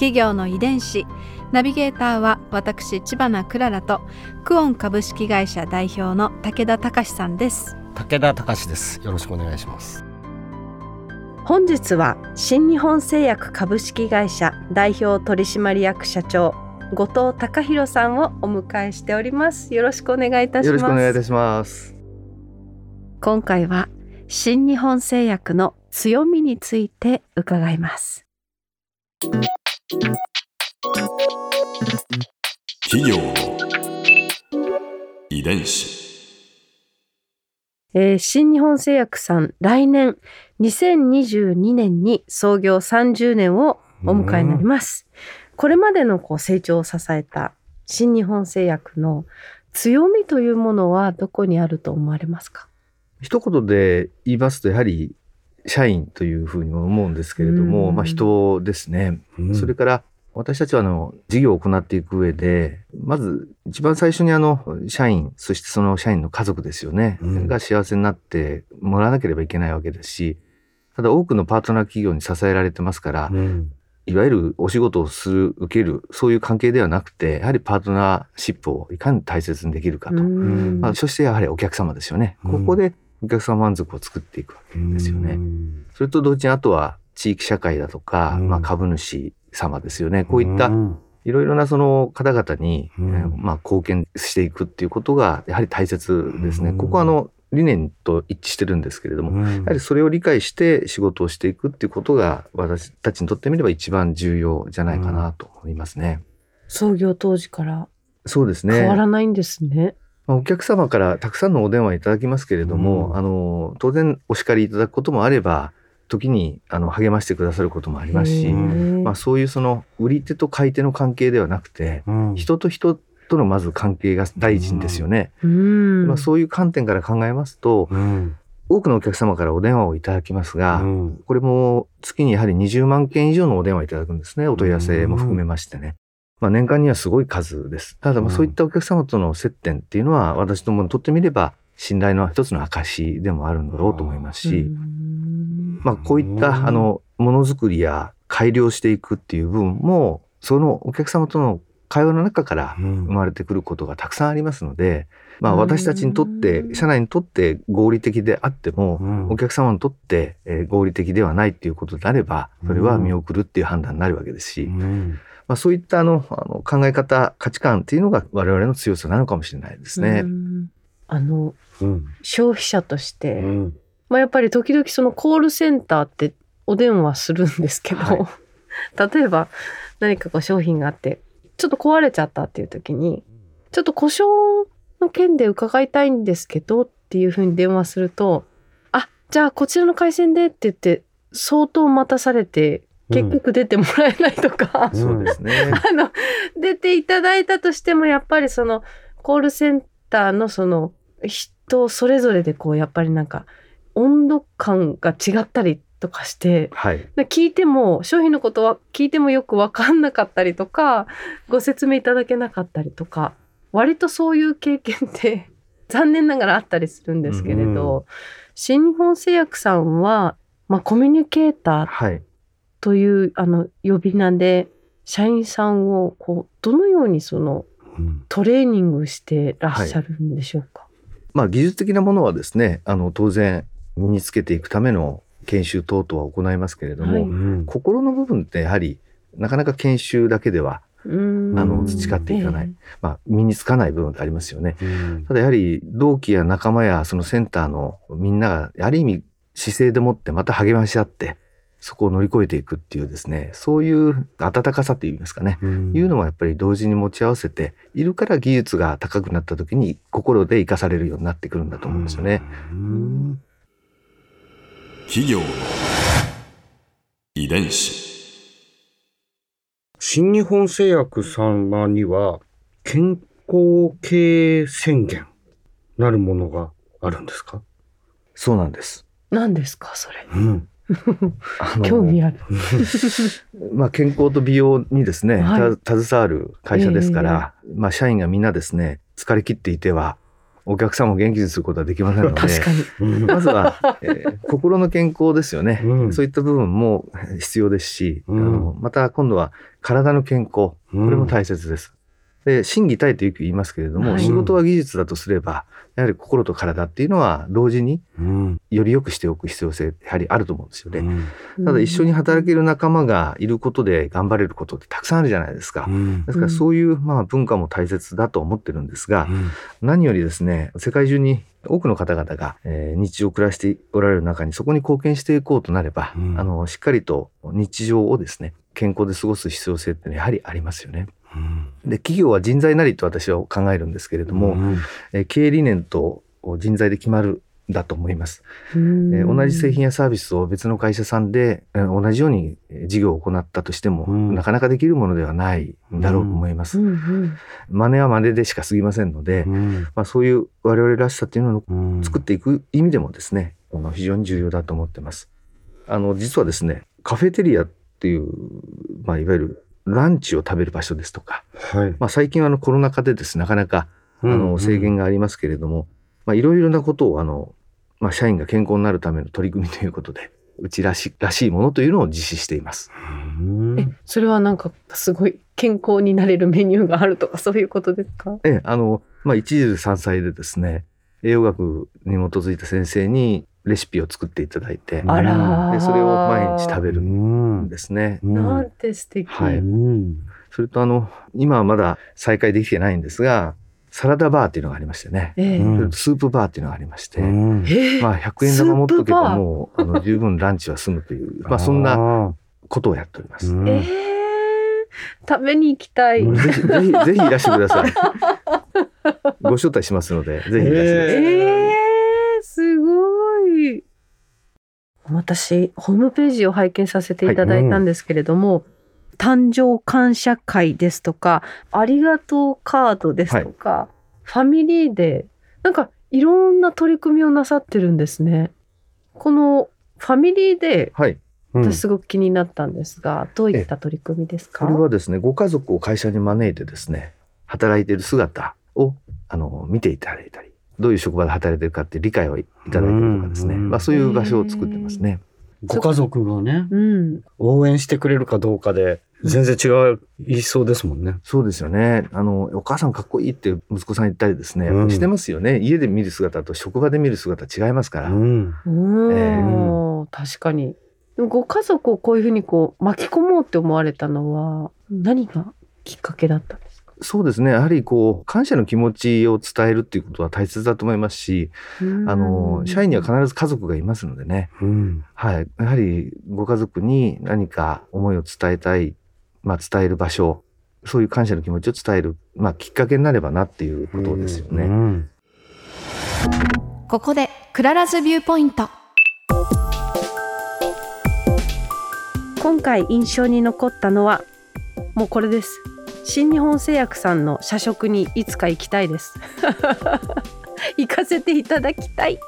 企業の遺伝子。ナビゲーターは私千葉なクララとクオン株式会社代表の武田隆さんです。武田隆です。よろしくお願いします。本日は新日本製薬株式会社代表取締役社長後藤隆弘さんをお迎えしております。よろしくお願いいたします。よろしくお願いいたします。今回は新日本製薬の強みについて伺います企業の遺伝子。えー新日本製薬さん来年2022年に創業30年をお迎えになります。これまでのこう成長を支えた新日本製薬の強みというものはどこにあると思われますか？一言で言いますとやはり社員というふうにも思うんですけれども、うん。まあ人ですね、それから私たちはあの事業を行っていく上でまず一番最初にあの社員そしてその社員の家族ですよね、うん。が幸せになってもらわなければいけないわけですしただ多くのパートナー企業に支えられてますから、うん。いわゆるお仕事をする受けるそういう関係ではなくてやはりパートナーシップをいかに大切にできるかと、うん。まあ、そしてやはりお客様ですよね、うん。ここでお客様満足を作っていくわけですよね。それと同時にあとは地域社会だとか、うんまあ、株主様ですよねこういったんいろいろなその方々に、まあ、貢献していくっていうことがやはり大切ですね。うんここはあの理念と一致してるんですけれども、やはりそれを理解して仕事をしていくっていうことが私たちにとってみれば一番重要じゃないかなと思いますね。創業当時からそうですね。変わらないんですね。まあお客様からたくさんのお電話いただきますけれども、うん。あの当然お叱りいただくこともあれば時にあの励ましてくださることもありますし、まあ、そういうその売り手と買い手の関係ではなくてうん。人と人とのまず関係が大事ですよね、うん。まあ、そういう観点から考えますとうん。多くのお客様からお電話をいただきますが、うん。これも月にやはり20万件以上のお電話いただくんですね。お問い合わせも含めましてね。まあ、年間にはすごい数です。ただそういったお客様との接点っていうのは私どもにとってみれば信頼の一つの証でもあるんだろうと思いますし、うん。まあ、こういっうん。たあのものづくりや改良していくっていう部分もそのお客様との会話の中からうん。生まれてくることがたくさんありますので、まあ、うん。私たちにとって社内にとって合理的であっても、うん。お客様にとってえー合理的ではないっていうことであればそれは見送るっていう判断になるわけですし、うん。まあ、そういったあのあの考え方価値観っていうのが我々の強さなのかもしれないですね。うん。あのうん。消費者として、うん。まあ、やっぱり時々そのコールセンターってお電話するんですけど、は例えば何かこう商品があってちょっと壊れちゃったっていう時にちょっと故障の件で伺いたいんですけどっていうふうに電話するとあじゃあこちらの回線でって言って相当待たされて結局出てもらえないとか、う んそうですね。あの出ていただいたとしてもやっぱりそのコールセンターのその人それぞれでこうやっぱりなんか温度感が違ったりとかしてはい。で聞いても商品のことは聞いてもよく分かんなかったりとかご説明いただけなかったりとか割とそういう経験って 残念ながらあったりするんですけれど、新日本製薬さんは、まあ、コミュニケーターはい。というあの呼び名で社員さんをこうどのようにそのうん。トレーニングしてらっしゃるんでしょうか？まあ、技術的なものはですね、あの、当然、身につけていくための研修等々は行いますけれども、はい。うん。心の部分ってやはり、なかなか研修だけでは、あの培っていかない。まあ、身につかない部分ってありますよね。うん。ただやはり、同期や仲間やそのセンターのみんなが、ある意味、姿勢でもってまた励まし合って、そこを乗り越えていくっていうですね、そういう温かさといいますかね、うん。いうのもやっぱり同時に持ち合わせているから技術が高くなった時に心で生かされるようになってくるんだと思うんですよね。うん。企業の遺伝子新日本製薬様には健康経営宣言なるものがあるんですか？そうなんです。何ですかそれ。うん。興味ある。まあ、健康と美容にですね、はいた携わる会社ですから、まあ、社員がみんなですね、疲れ切っていては、お客さんを元気にすることはできませんので、まずは、えー心の健康ですよね。うん。そういった部分も必要ですし、うん。あのまた今度は体の健康、これも大切です。で、心技体とよく言いますけれども、はい仕事は技術だとすれば、やはり心と体っていうのは同時にうん。より良くしておく必要性、やはりあると思うんですよね。うんただ一緒に働ける仲間がいることで頑張れることってたくさんあるじゃないですか。うんですからそういうまあ文化も大切だと思ってるんですが、うん何よりですね、世界中に多くの方々が、えー日常を暮らしておられる中にそこに貢献していこうとなれば、うんあの、しっかりと日常をですね、健康で過ごす必要性ってやはりありますよね。で、企業は人材なりと私は考えるんですけれども、うん。えー経営理念と人材で決まるんだと思います。えー同じ製品やサービスを別の会社さんで、えー同じようにえー事業を行ったとしても、うん。なかなかできるものではないん。だろうと思います。うんうん。真似は真似でしか過ぎませんので、うん。まあ、そういう我々らしさっていうのをうん。作っていく意味でもですね、あの非常に重要だと思ってます。あの、実はですね、カフェテリアっていう、まあ、いわゆるランチを食べる場所ですとか、はい。まあ、最近はあのコロナ禍でですねなかなかあうんの制限がありますけれども、まあ、いろいろなことをあの、まあ、社員が健康になるための取り組みということで、うちらしらしいものというのを実施しています。うんえ、それはなんかすごい健康になれるメニューがあるとかそういうことですか？ええ、あの、まあ、一汁三菜でですね、栄養学に基づいた先生にレシピを作っていただいて、うんあらーでそれを毎日食べうるんんですね。なんて素敵。はいうんそれとあの、今はまだ再開できてないんですが、サラダバーっていうのがありましてね。ええうんそれとスープバーっていうのがありまして、うんええまあ100円玉持っとけばもうあの十分ランチは済むという、まあそんなあことをやっております。ーうんええ食べに行きたい。うんぜひ、ぜひ、ぜひいらしてください。ご招待しますので、ぜひいらしてください。ええ私、ホームページを拝見させていただいたんですけれども、誕生感謝会ですとか、ありがとうカードですとか、ファミリーデー、なんかいろんな取り組みをなさってるんですね。このファミリーデー、はい。うん。私すごく気になったんですが、どういった取り組みですか？これはですね、ご家族を会社に招いてですね、働いている姿を、あの、見ていただいたり、どういう職場で働いているかって理解をいただいたりとかですね、うんまあそういう場所を作ってますね。ご家族がね、うん。応援してくれるかどうかで、全然違う、言いそうですもんね。そうですよね。あの、お母さんかっこいいって息子さん言ったりですね、うんしてますよね。家で見る姿と職場で見る姿違いますから。うん。おえー確かに。でもご家族をこういうふうにこう巻き込もうって思われたのは何がきっかけだったんですか？そうですね。やはりこう、感謝の気持ちを伝えるっていうことは大切だと思いますし、あの、社員には必ず家族がいますのでね。うん。はい。やはりご家族に何か思いを伝えたい、まあ伝える場所、そういう感謝の気持ちを伝える、まあきっかけになればなっていうことですよね。うんここで Clara's Viewpoint 今回印象に残ったのはもうこれです新日本製薬さんの社食にいつか行きたいです。行かせていただきたい。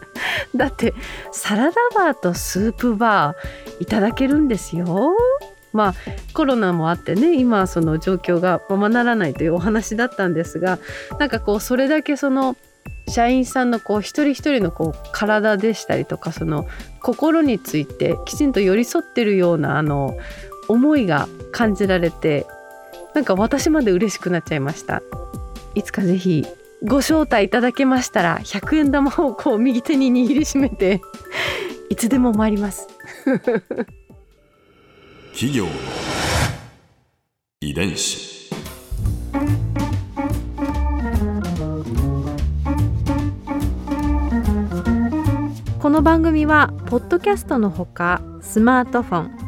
だってサラダバーとスープバーいただけるんですよ。まあコロナもあってね今その状況がままならないというお話だったんですがなんかこうそれだけその社員さんのこう一人一人のこう体でしたりとかその心についてきちんと寄り添ってるようなあの思いが感じられてなんか私まで嬉しくなっちゃいました。いつかぜひご招待いただけましたら100円玉をこう右手に握りしめていつでも参ります。企業の遺伝子。この番組はポッドキャストのほかスマートフォン